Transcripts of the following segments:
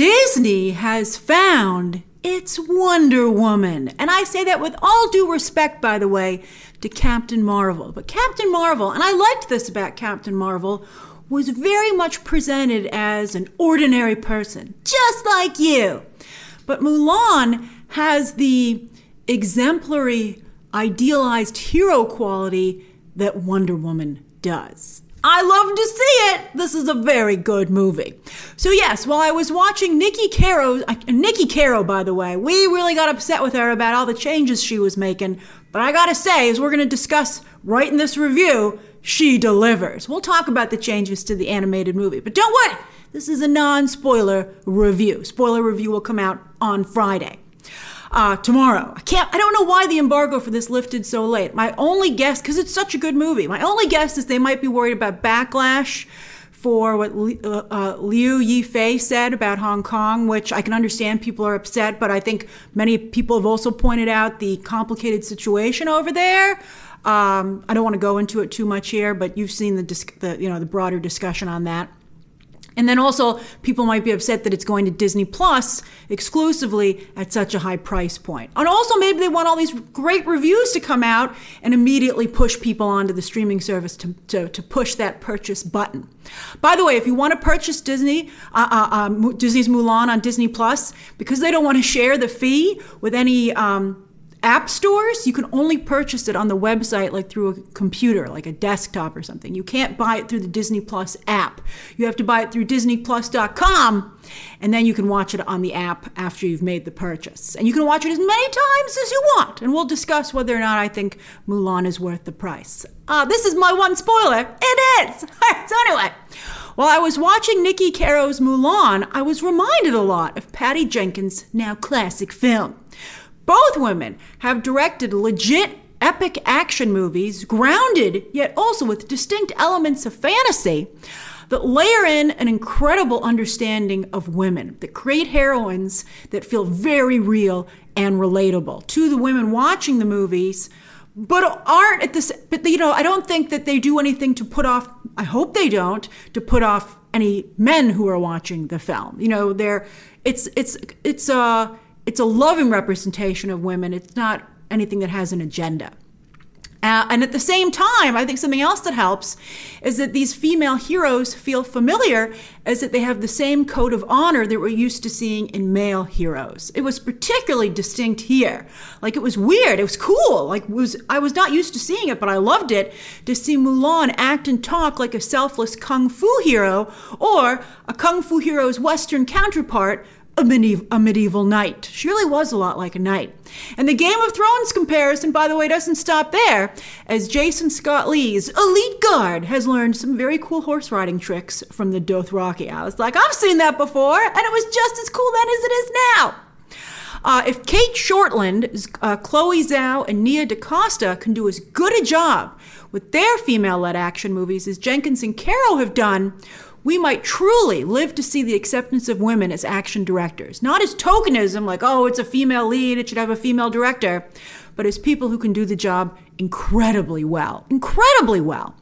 Disney has found its Wonder Woman. And I say that with all due respect, by the way, to Captain Marvel. But Captain Marvel, and I liked this about Captain Marvel, was very much presented as an ordinary person, just like you. But Mulan has the exemplary, idealized hero quality that Wonder Woman does. I love to see it. This is a very good movie. So yes, while I was watching Niki Caro, uh, Niki Caro, by the way, we really got upset with her about all the changes she was making. But I gotta say, as we're gonna discuss right in this review, she delivers. We'll talk about the changes to the animated movie, but don't worry. This is a non-spoiler review. Spoiler review will come out on Friday uh, tomorrow. I can't. I don't know why the embargo for this lifted so late. My only guess, because it's such a good movie, my only guess is they might be worried about backlash for what uh, uh, Liu Yifei said about Hong Kong, which I can understand people are upset, but I think many people have also pointed out the complicated situation over there. Um, I don't want to go into it too much here, but you've seen the, the you know the broader discussion on that. And then also, people might be upset that it's going to Disney Plus exclusively at such a high price point. And also, maybe they want all these great reviews to come out and immediately push people onto the streaming service to, to, to push that purchase button. By the way, if you want to purchase Disney, uh, uh, uh, Disney's Mulan on Disney Plus, because they don't want to share the fee with any. Um, app stores, you can only purchase it on the website, like through a computer, like a desktop or something. You can't buy it through the Disney Plus app. You have to buy it through DisneyPlus.com, and then you can watch it on the app after you've made the purchase. And you can watch it as many times as you want. And we'll discuss whether or not I think Mulan is worth the price. Uh, this is my one spoiler. It is. so anyway. While I was watching Niki Caro's Mulan, I was reminded a lot of Patty Jenkins' now classic film. Both women have directed legit epic action movies, grounded yet also with distinct elements of fantasy that layer in an incredible understanding of women, that create heroines that feel very real and relatable to the women watching the movies, but aren't at this. But you know, I don't think that they do anything to put off. I hope they don't to put off any men who are watching the film. You know, they're it's it's it's uh it's a loving representation of women. It's not anything that has an agenda. Uh, and at the same time, I think something else that helps is that these female heroes feel familiar as that they have the same code of honor that we're used to seeing in male heroes. It was particularly distinct here. Like it was weird. It was cool. Like was I was not used to seeing it, but I loved it to see Mulan act and talk like a selfless kung fu hero or a kung fu hero's western counterpart a medieval, a medieval knight. She really was a lot like a knight. And the Game of Thrones comparison, by the way, doesn't stop there, as Jason Scott Lee's elite guard has learned some very cool horse riding tricks from the Dothraki. I was like, I've seen that before, and it was just as cool then as it is now. Uh, if Cate Shortland, uh, Chloe Zhao, and Nia DaCosta can do as good a job with their female led action movies as Jenkins and Caro have done, we might truly live to see the acceptance of women as action directors. Not as tokenism, like, oh, it's a female lead, it should have a female director, but as people who can do the job incredibly well. Incredibly well.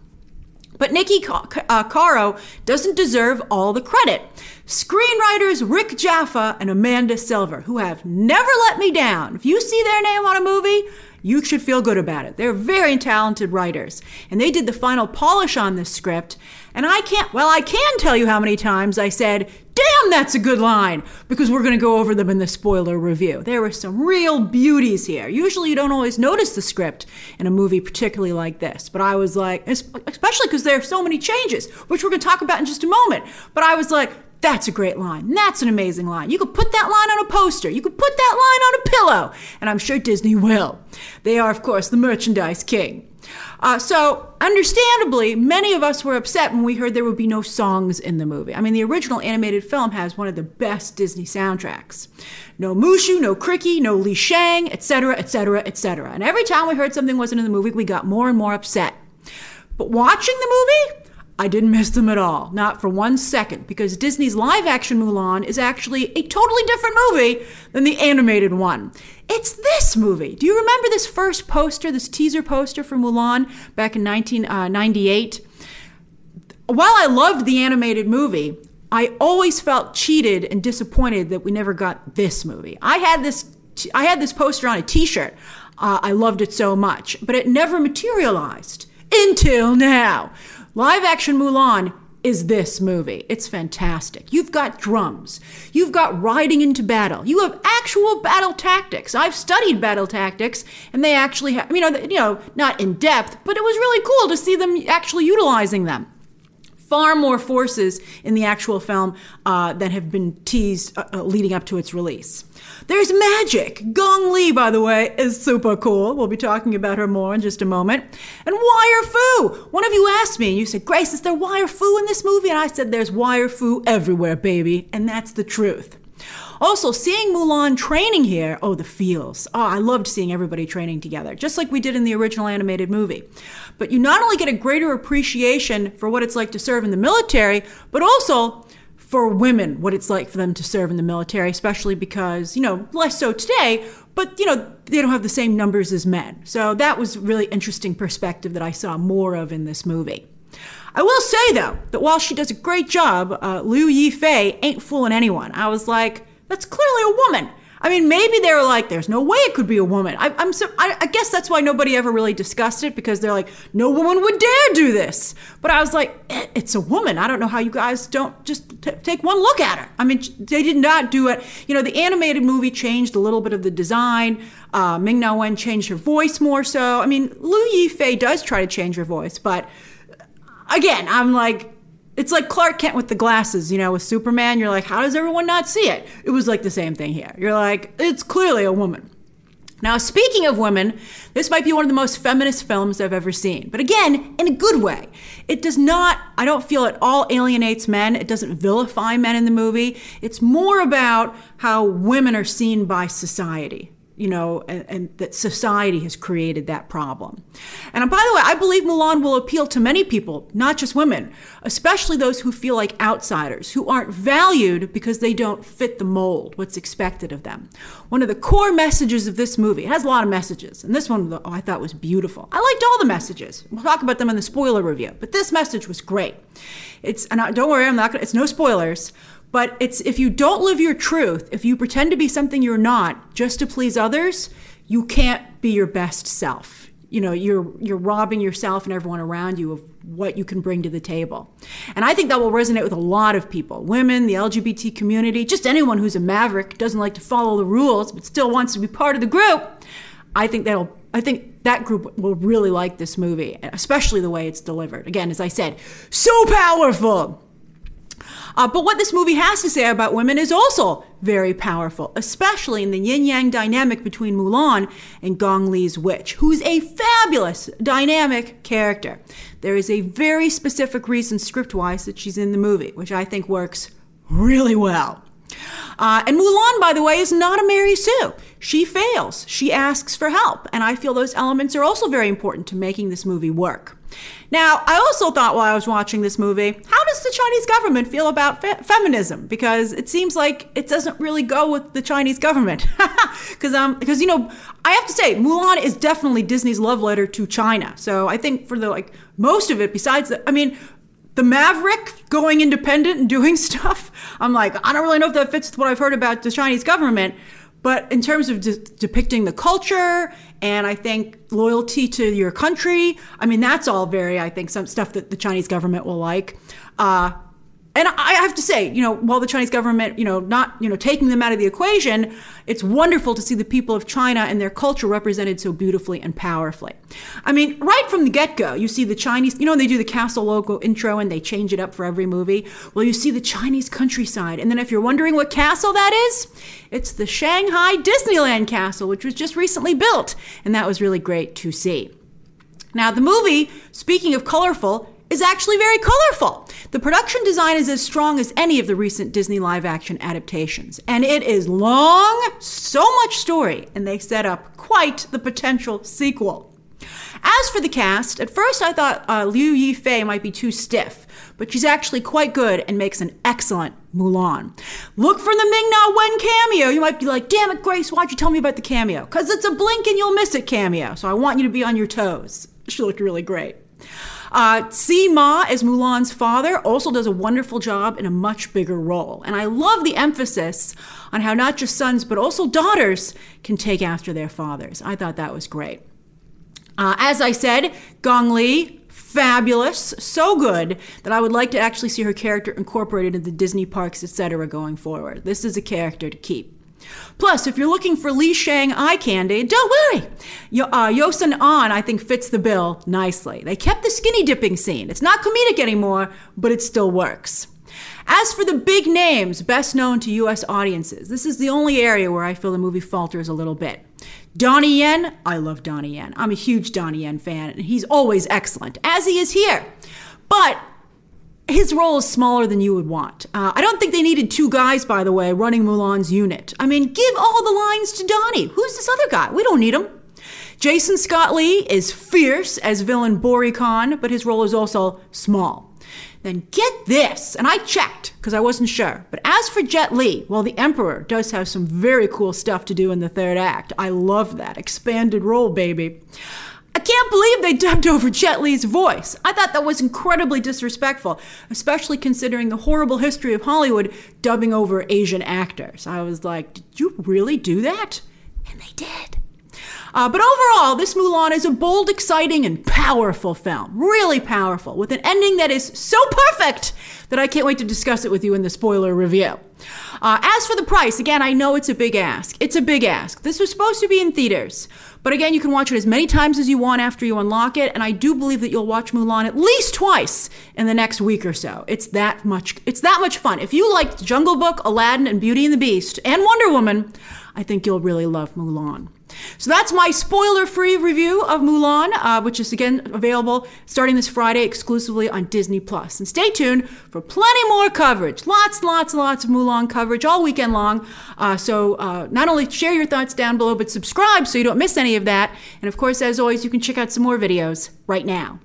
But Niki uh, Caro doesn't deserve all the credit. Screenwriters Rick Jaffa and Amanda Silver, who have never let me down. If you see their name on a movie, you should feel good about it. They're very talented writers. And they did the final polish on this script. And I can't, well, I can tell you how many times I said, damn, that's a good line, because we're going to go over them in the spoiler review. There were some real beauties here. Usually you don't always notice the script in a movie, particularly like this. But I was like, especially because there are so many changes, which we're going to talk about in just a moment. But I was like, that's a great line. That's an amazing line. You could put that line on a poster. You could put that line on a pillow. And I'm sure Disney will. They are, of course, the merchandise king. Uh, so, understandably, many of us were upset when we heard there would be no songs in the movie. I mean, the original animated film has one of the best Disney soundtracks. No Mushu, no Cri-Kee, no Li Shang, etc., etc., etc. And every time we heard something wasn't in the movie, we got more and more upset. But watching the movie, I didn't miss them at all, not for one second, because Disney's live action Mulan is actually a totally different movie than the animated one. It's this movie. Do you remember this first poster, this teaser poster for Mulan back in 1998? Uh, While I loved the animated movie, I always felt cheated and disappointed that we never got this movie. I had this I had this poster on a t-shirt. Uh, I loved it so much, but it never materialized until now. Live action Mulan is this movie. It's fantastic. You've got drums. You've got riding into battle. You have actual battle tactics. I've studied battle tactics, and they actually have, you know, you know, not in depth, but it was really cool to see them actually utilizing them far more forces in the actual film uh, that have been teased uh, uh, leading up to its release. There's magic. Gong Li, by the way, is super cool. We'll be talking about her more in just a moment. And wire fu. One of you asked me, and you said, Grace, is there wire fu in this movie? And I said, there's wire fu everywhere, baby. And that's the truth. Also, seeing Mulan training here, oh, the feels. Oh, I loved seeing everybody training together, just like we did in the original animated movie. But you not only get a greater appreciation for what it's like to serve in the military, but also for women, what it's like for them to serve in the military, especially because, you know, less so today, but, you know, they don't have the same numbers as men. So that was really interesting perspective that I saw more of in this movie. I will say, though, that while she does a great job, uh, Liu Yifei ain't fooling anyone. I was like, that's clearly a woman. I mean, maybe they were like, "There's no way it could be a woman." I, am so, I, I, guess that's why nobody ever really discussed it because they're like, "No woman would dare do this." But I was like, eh, "It's a woman." I don't know how you guys don't just t- take one look at her. I mean, they did not do it. You know, the animated movie changed a little bit of the design. Uh, Ming Na Wen changed her voice more so. I mean, Liu Yifei does try to change her voice, but again, I'm like, it's like Clark Kent with the glasses, you know, with Superman. You're like, how does everyone not see it? It was like the same thing here. You're like, it's clearly a woman. Now, speaking of women, this might be one of the most feminist films I've ever seen. But again, in a good way. It does not, I don't feel it all alienates men. It doesn't vilify men in the movie. It's more about how women are seen by society you know, and, and, that society has created that problem. And by the way, I believe Mulan will appeal to many people, not just women, especially those who feel like outsiders, who aren't valued because they don't fit the mold, what's expected of them. One of the core messages of this movie, it has a lot of messages, and this one oh, I thought was beautiful. I liked all the messages. We'll talk about them in the spoiler review, but this message was great. It's, and I, don't worry, I'm not gonna, it's no spoilers, but it's if you don't live your truth, if you pretend to be something you're not just to please others, you can't be your best self. You know, you're you're robbing yourself and everyone around you of what you can bring to the table. And I think that will resonate with a lot of people. Women, the LGBT community, just anyone who's a maverick, doesn't like to follow the rules but still wants to be part of the group. I think that'll I think that group will really like this movie, especially the way it's delivered. Again, as I said, so powerful. Uh, but what this movie has to say about women is also very powerful, especially in the yin yang dynamic between Mulan and Gong Li's witch, who's a fabulous, dynamic character. There is a very specific reason, script wise, that she's in the movie, which I think works really well. Uh, and Mulan, by the way, is not a Mary Sue. She fails. She asks for help. And I feel those elements are also very important to making this movie work. Now, I also thought while I was watching this movie, how does the Chinese government feel about fe- feminism? Because it seems like it doesn't really go with the Chinese government. Because um, because you know, I have to say, Mulan is definitely Disney's love letter to China. So I think for the like most of it, besides the, I mean, the Maverick going independent and doing stuff. I'm like, I don't really know if that fits with what I've heard about the Chinese government. But in terms of de- depicting the culture and I think loyalty to your country, I mean, that's all very, I think, some stuff that the Chinese government will like. Uh, and I have to say, you know, while the Chinese government, you know, not, you know, taking them out of the equation, it's wonderful to see the people of China and their culture represented so beautifully and powerfully. I mean, right from the get go, you see the Chinese, you know, they do the castle logo intro and they change it up for every movie. Well, you see the Chinese countryside. And then if you're wondering what castle that is, it's the Shanghai Disneyland castle, which was just recently built. And that was really great to see. Now, the movie, speaking of colorful, is actually very colorful. The production design is as strong as any of the recent Disney live action adaptations, and it is long, so much story, and they set up quite the potential sequel. As for the cast, at first I thought uh, Liu Yifei might be too stiff, but she's actually quite good and makes an excellent Mulan. Look for the Ming Na Wen cameo. You might be like, damn it, Grace, why'd you tell me about the cameo? Because it's a blink and you'll miss it cameo, so I want you to be on your toes. She looked really great. Uh, Ma as Mulan's father also does a wonderful job in a much bigger role. And I love the emphasis on how not just sons but also daughters can take after their fathers. I thought that was great. Uh, as I said, Gong Li, fabulous, so good that I would like to actually see her character incorporated into Disney parks, etc. going forward. This is a character to keep. Plus, if you're looking for Li Shang eye candy, don't worry. Yo, uh, Yoson An, I think, fits the bill nicely. They kept the skinny dipping scene. It's not comedic anymore, but it still works. As for the big names best known to US audiences, this is the only area where I feel the movie falters a little bit. Donnie Yen, I love Donnie Yen. I'm a huge Donnie Yen fan, and he's always excellent, as he is here. But his role is smaller than you would want. Uh, I don't think they needed two guys, by the way, running Mulan's unit. I mean, give all the lines to Donnie. Who's this other guy? We don't need him. Jason Scott Lee is fierce as villain Bori Khan, but his role is also small. Then get this, and I checked because I wasn't sure. But as for Jet Li, well, the Emperor does have some very cool stuff to do in the third act. I love that. Expanded role, baby. I can't believe they dubbed over Jet Li's voice. I thought that was incredibly disrespectful, especially considering the horrible history of Hollywood dubbing over Asian actors. I was like, did you really do that? And they did. Uh, but overall, this Mulan is a bold, exciting, and powerful film. Really powerful, with an ending that is so perfect that I can't wait to discuss it with you in the spoiler review. Uh, as for the price, again, I know it's a big ask. It's a big ask. This was supposed to be in theaters. But again, you can watch it as many times as you want after you unlock it, and I do believe that you'll watch Mulan at least twice in the next week or so. It's that much it's that much fun. If you liked Jungle Book, Aladdin, and Beauty and the Beast, and Wonder Woman, I think you'll really love Mulan. So that's my spoiler free review of Mulan, uh, which is again available starting this Friday exclusively on Disney Plus. And stay tuned for plenty more coverage. Lots, lots, lots of Mulan coverage all weekend long. Uh, so uh, not only share your thoughts down below, but subscribe so you don't miss any of that. And of course, as always, you can check out some more videos right now.